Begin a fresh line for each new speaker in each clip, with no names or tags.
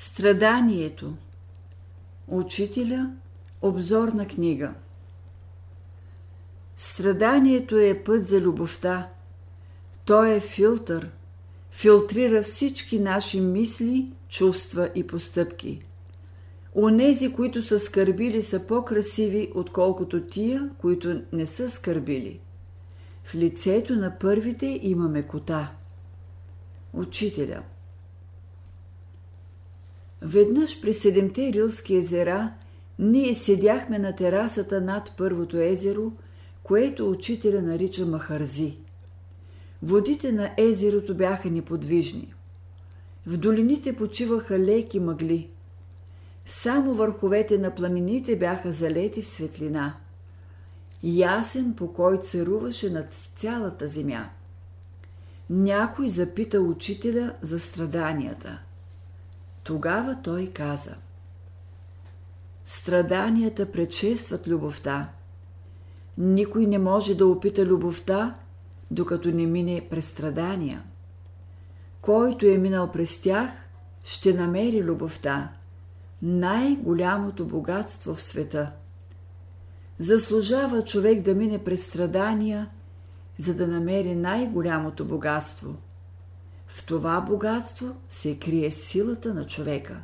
Страданието Учителя Обзорна книга Страданието е път за любовта. Той е филтър. Филтрира всички наши мисли, чувства и постъпки. Онези, които са скърбили, са по-красиви, отколкото тия, които не са скърбили. В лицето на първите имаме кота. Учителя – Веднъж при седемте Рилски езера ние седяхме на терасата над първото езеро, което учителя нарича Махарзи. Водите на езерото бяха неподвижни. В долините почиваха леки мъгли. Само върховете на планините бяха залети в светлина. Ясен покой царуваше над цялата земя. Някой запита учителя за страданията – тогава той каза Страданията предшестват любовта. Никой не може да опита любовта, докато не мине през страдания. Който е минал през тях, ще намери любовта, най-голямото богатство в света. Заслужава човек да мине през страдания, за да намери най-голямото богатство – в това богатство се крие силата на човека.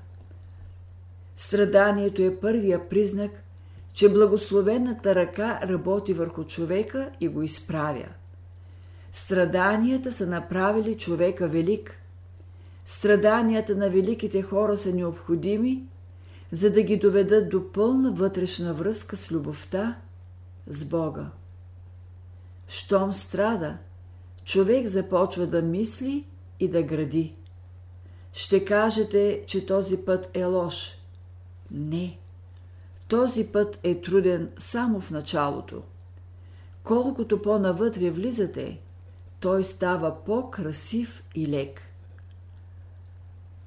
Страданието е първия признак, че благословената ръка работи върху човека и го изправя. Страданията са направили човека велик. Страданията на великите хора са необходими, за да ги доведат до пълна вътрешна връзка с любовта, с Бога. Щом страда, човек започва да мисли и да гради. Ще кажете, че този път е лош. Не. Този път е труден само в началото. Колкото по-навътре влизате, той става по-красив и лек.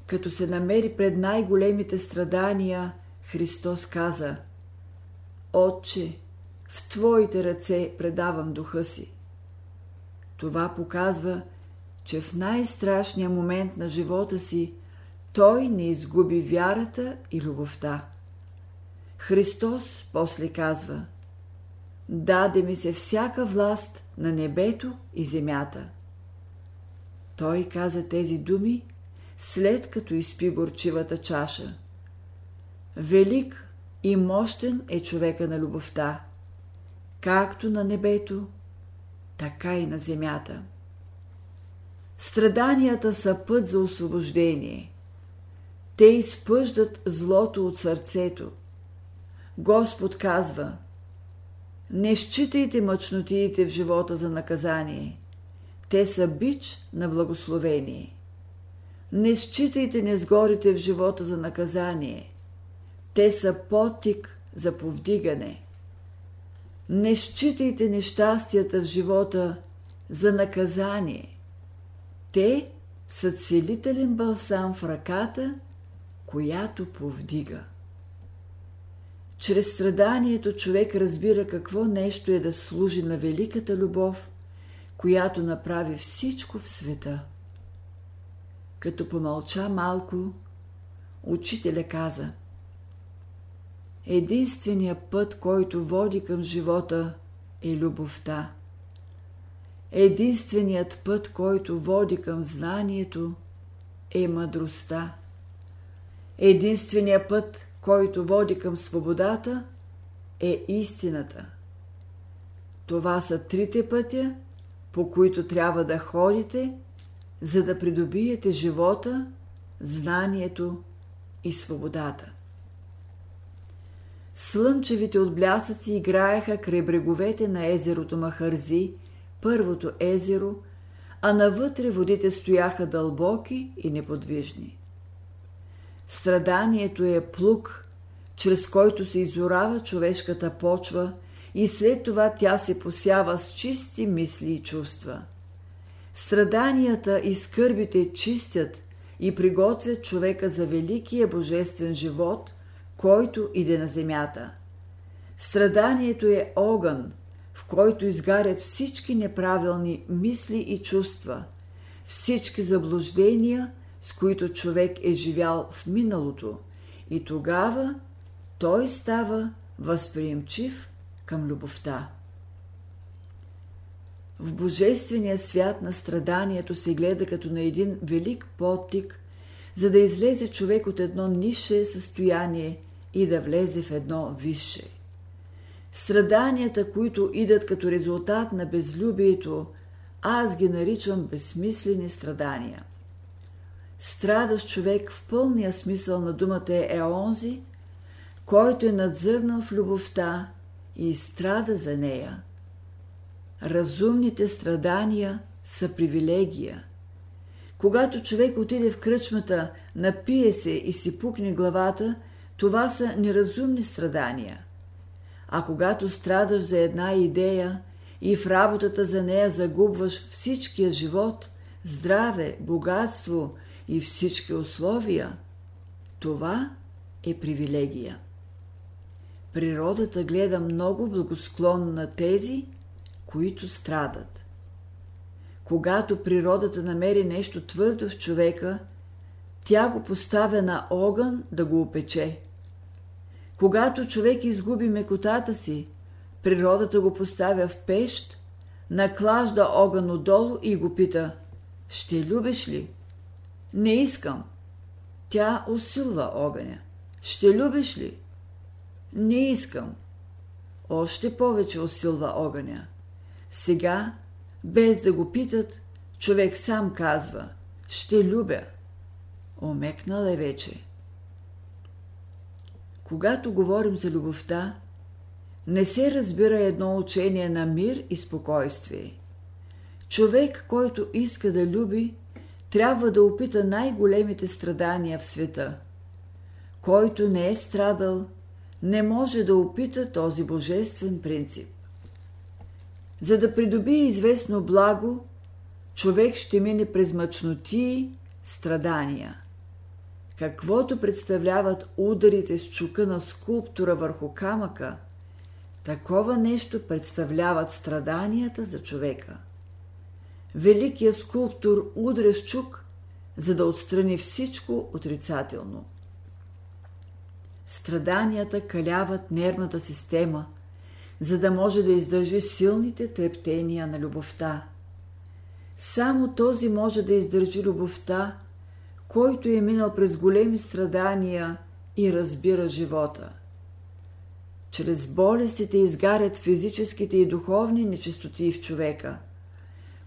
Като се намери пред най-големите страдания, Христос каза Отче, в Твоите ръце предавам духа си. Това показва, че в най-страшния момент на живота си той не изгуби вярата и любовта. Христос после казва Даде ми се всяка власт на небето и земята. Той каза тези думи, след като изпи горчивата чаша. Велик и мощен е човека на любовта, както на небето, така и на земята. Страданията са път за освобождение. Те изпъждат злото от сърцето. Господ казва Не считайте мъчнотиите в живота за наказание. Те са бич на благословение. Не считайте незгорите в живота за наказание. Те са потик за повдигане. Не считайте нещастията в живота за наказание – те са целителен балсам в ръката, която повдига. Чрез страданието човек разбира какво нещо е да служи на великата любов, която направи всичко в света. Като помълча малко, учителя каза Единственият път, който води към живота, е любовта. Единственият път, който води към знанието, е мъдростта. Единственият път, който води към свободата, е истината. Това са трите пътя, по които трябва да ходите, за да придобиете живота, знанието и свободата. Слънчевите отблясъци играеха край бреговете на езерото Махарзи – първото езеро, а навътре водите стояха дълбоки и неподвижни. Страданието е плуг, чрез който се изорава човешката почва и след това тя се посява с чисти мисли и чувства. Страданията и скърбите чистят и приготвят човека за великия божествен живот, който иде на земята. Страданието е огън, в който изгарят всички неправилни мисли и чувства, всички заблуждения, с които човек е живял в миналото, и тогава той става възприемчив към любовта. В божествения свят на страданието се гледа като на един велик потик, за да излезе човек от едно нише състояние и да влезе в едно висше. Страданията, които идат като резултат на безлюбието, аз ги наричам безсмислени страдания. Страдащ човек в пълния смисъл на думата е онзи, който е надзърнал в любовта и страда за нея. Разумните страдания са привилегия. Когато човек отиде в кръчмата, напие се и си пукне главата, това са неразумни страдания. А когато страдаш за една идея и в работата за нея загубваш всичкия живот, здраве, богатство и всички условия, това е привилегия. Природата гледа много благосклонно на тези, които страдат. Когато природата намери нещо твърдо в човека, тя го поставя на огън да го опече. Когато човек изгуби мекотата си, природата го поставя в пещ, наклажда огън отдолу и го пита «Ще любиш ли?» «Не искам». Тя усилва огъня. «Ще любиш ли?» Не искам. Още повече усилва огъня. Сега, без да го питат, човек сам казва «Ще любя». Омекнал е вече. Когато говорим за любовта, не се разбира едно учение на мир и спокойствие. Човек, който иска да люби, трябва да опита най-големите страдания в света. Който не е страдал – не може да опита този божествен принцип. За да придобие известно благо, човек ще мине през мъчноти, страдания. Каквото представляват ударите с чука на скулптура върху камъка, такова нещо представляват страданията за човека. Великият скулптор удря с чук, за да отстрани всичко отрицателно. Страданията каляват нервната система, за да може да издържи силните трептения на любовта. Само този може да издържи любовта, който е минал през големи страдания и разбира живота. Чрез болестите изгарят физическите и духовни нечистоти в човека.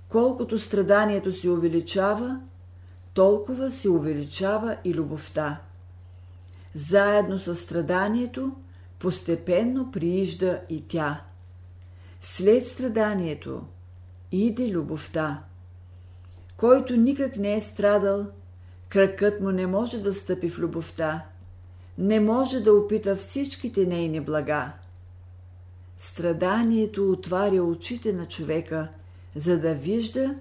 Колкото страданието се увеличава, толкова се увеличава и любовта заедно с страданието, постепенно приижда и тя. След страданието иде любовта. Който никак не е страдал, кракът му не може да стъпи в любовта, не може да опита всичките нейни блага. Страданието отваря очите на човека, за да вижда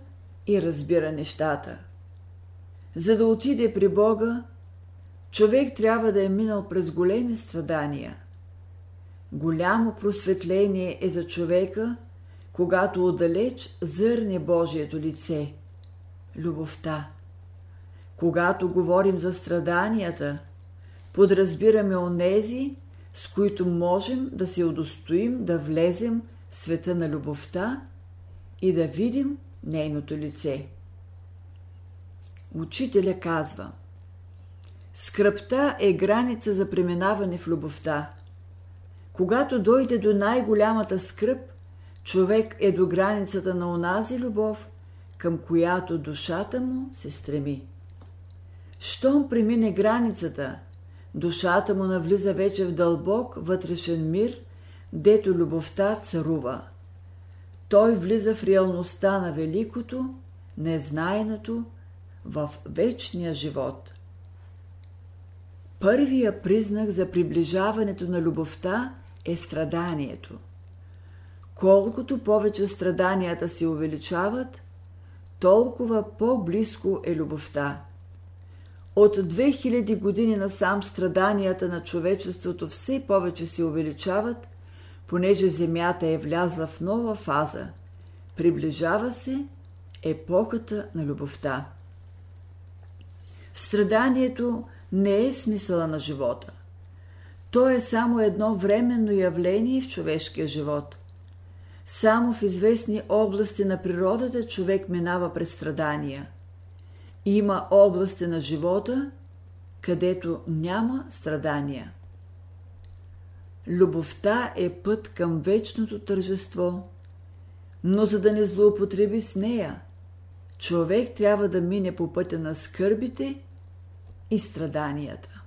и разбира нещата. За да отиде при Бога, човек трябва да е минал през големи страдания. Голямо просветление е за човека, когато отдалеч зърне Божието лице – любовта. Когато говорим за страданията, подразбираме онези, с които можем да се удостоим да влезем в света на любовта и да видим нейното лице. Учителя казва – Скръпта е граница за преминаване в любовта. Когато дойде до най-голямата скръп, човек е до границата на онази любов, към която душата му се стреми. Щом премине границата, душата му навлиза вече в дълбок вътрешен мир, дето любовта царува. Той влиза в реалността на великото, незнайното, в вечния живот – Първия признак за приближаването на любовта е страданието. Колкото повече страданията се увеличават, толкова по-близко е любовта. От 2000 години насам страданията на човечеството все повече се увеличават, понеже Земята е влязла в нова фаза. Приближава се епохата на любовта. Страданието не е смисъла на живота. То е само едно временно явление в човешкия живот. Само в известни области на природата човек минава през страдания. Има области на живота, където няма страдания. Любовта е път към вечното тържество, но за да не злоупотреби с нея, човек трябва да мине по пътя на скърбите и страданията.